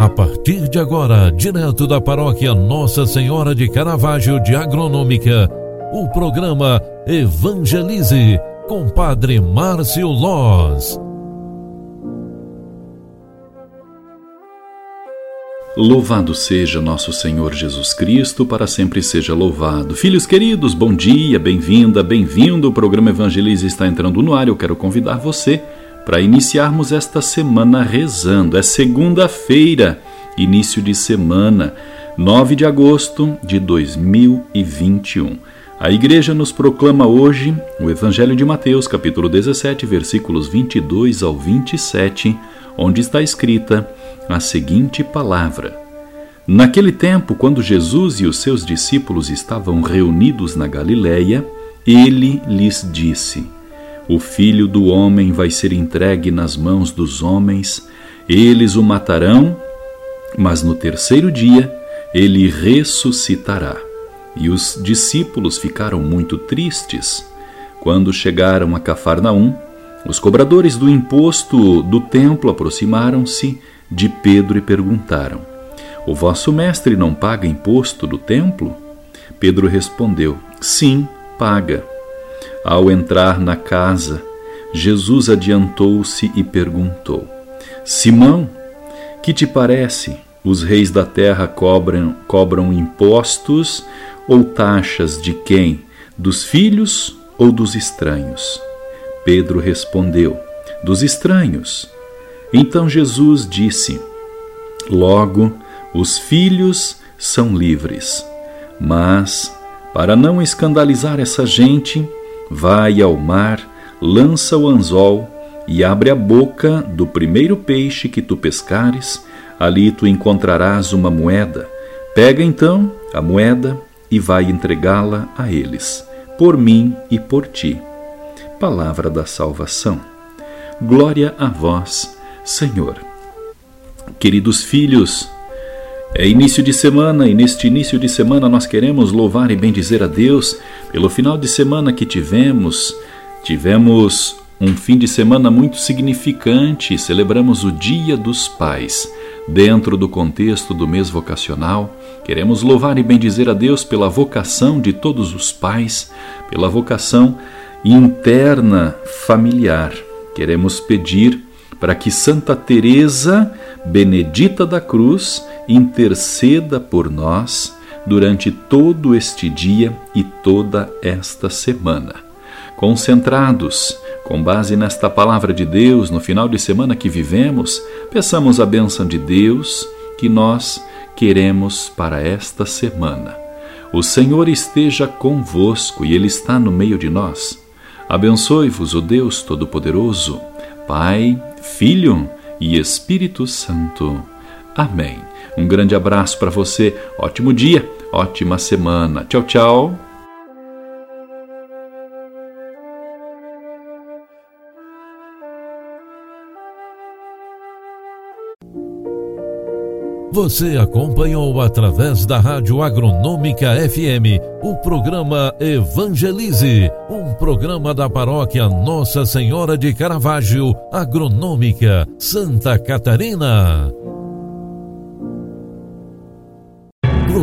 A partir de agora, direto da paróquia Nossa Senhora de Caravaggio de Agronômica, o programa Evangelize com Padre Márcio Loz. Louvado seja nosso Senhor Jesus Cristo, para sempre seja louvado. Filhos queridos, bom dia, bem-vinda, bem-vindo. O programa Evangelize está entrando no ar. Eu quero convidar você para iniciarmos esta semana rezando. É segunda-feira, início de semana, 9 de agosto de 2021. A igreja nos proclama hoje o Evangelho de Mateus, capítulo 17, versículos 22 ao 27, onde está escrita a seguinte palavra: Naquele tempo, quando Jesus e os seus discípulos estavam reunidos na Galiléia, ele lhes disse: o filho do homem vai ser entregue nas mãos dos homens, eles o matarão, mas no terceiro dia ele ressuscitará. E os discípulos ficaram muito tristes. Quando chegaram a Cafarnaum, os cobradores do imposto do templo aproximaram-se de Pedro e perguntaram: O vosso mestre não paga imposto do templo? Pedro respondeu: Sim, paga. Ao entrar na casa, Jesus adiantou-se e perguntou: Simão, que te parece? Os reis da terra cobram, cobram impostos ou taxas de quem? Dos filhos ou dos estranhos? Pedro respondeu: Dos estranhos. Então Jesus disse: Logo, os filhos são livres. Mas, para não escandalizar essa gente, Vai ao mar, lança o anzol e abre a boca do primeiro peixe que tu pescares, ali tu encontrarás uma moeda. Pega então a moeda e vai entregá-la a eles, por mim e por ti. Palavra da salvação. Glória a vós, Senhor. Queridos filhos, é início de semana e neste início de semana nós queremos louvar e bendizer a Deus pelo final de semana que tivemos. Tivemos um fim de semana muito significante, celebramos o Dia dos Pais. Dentro do contexto do mês vocacional, queremos louvar e bendizer a Deus pela vocação de todos os pais, pela vocação interna familiar. Queremos pedir para que Santa Teresa Benedita da Cruz interceda por nós durante todo este dia e toda esta semana. Concentrados, com base nesta palavra de Deus, no final de semana que vivemos, peçamos a bênção de Deus que nós queremos para esta semana. O Senhor esteja convosco e Ele está no meio de nós. Abençoe-vos o Deus Todo-Poderoso, Pai, Filho e Espírito Santo. Amém. Um grande abraço para você, ótimo dia, ótima semana. Tchau, tchau. Você acompanhou através da Rádio Agronômica FM o programa Evangelize, um programa da paróquia Nossa Senhora de Caravaggio, Agronômica, Santa Catarina.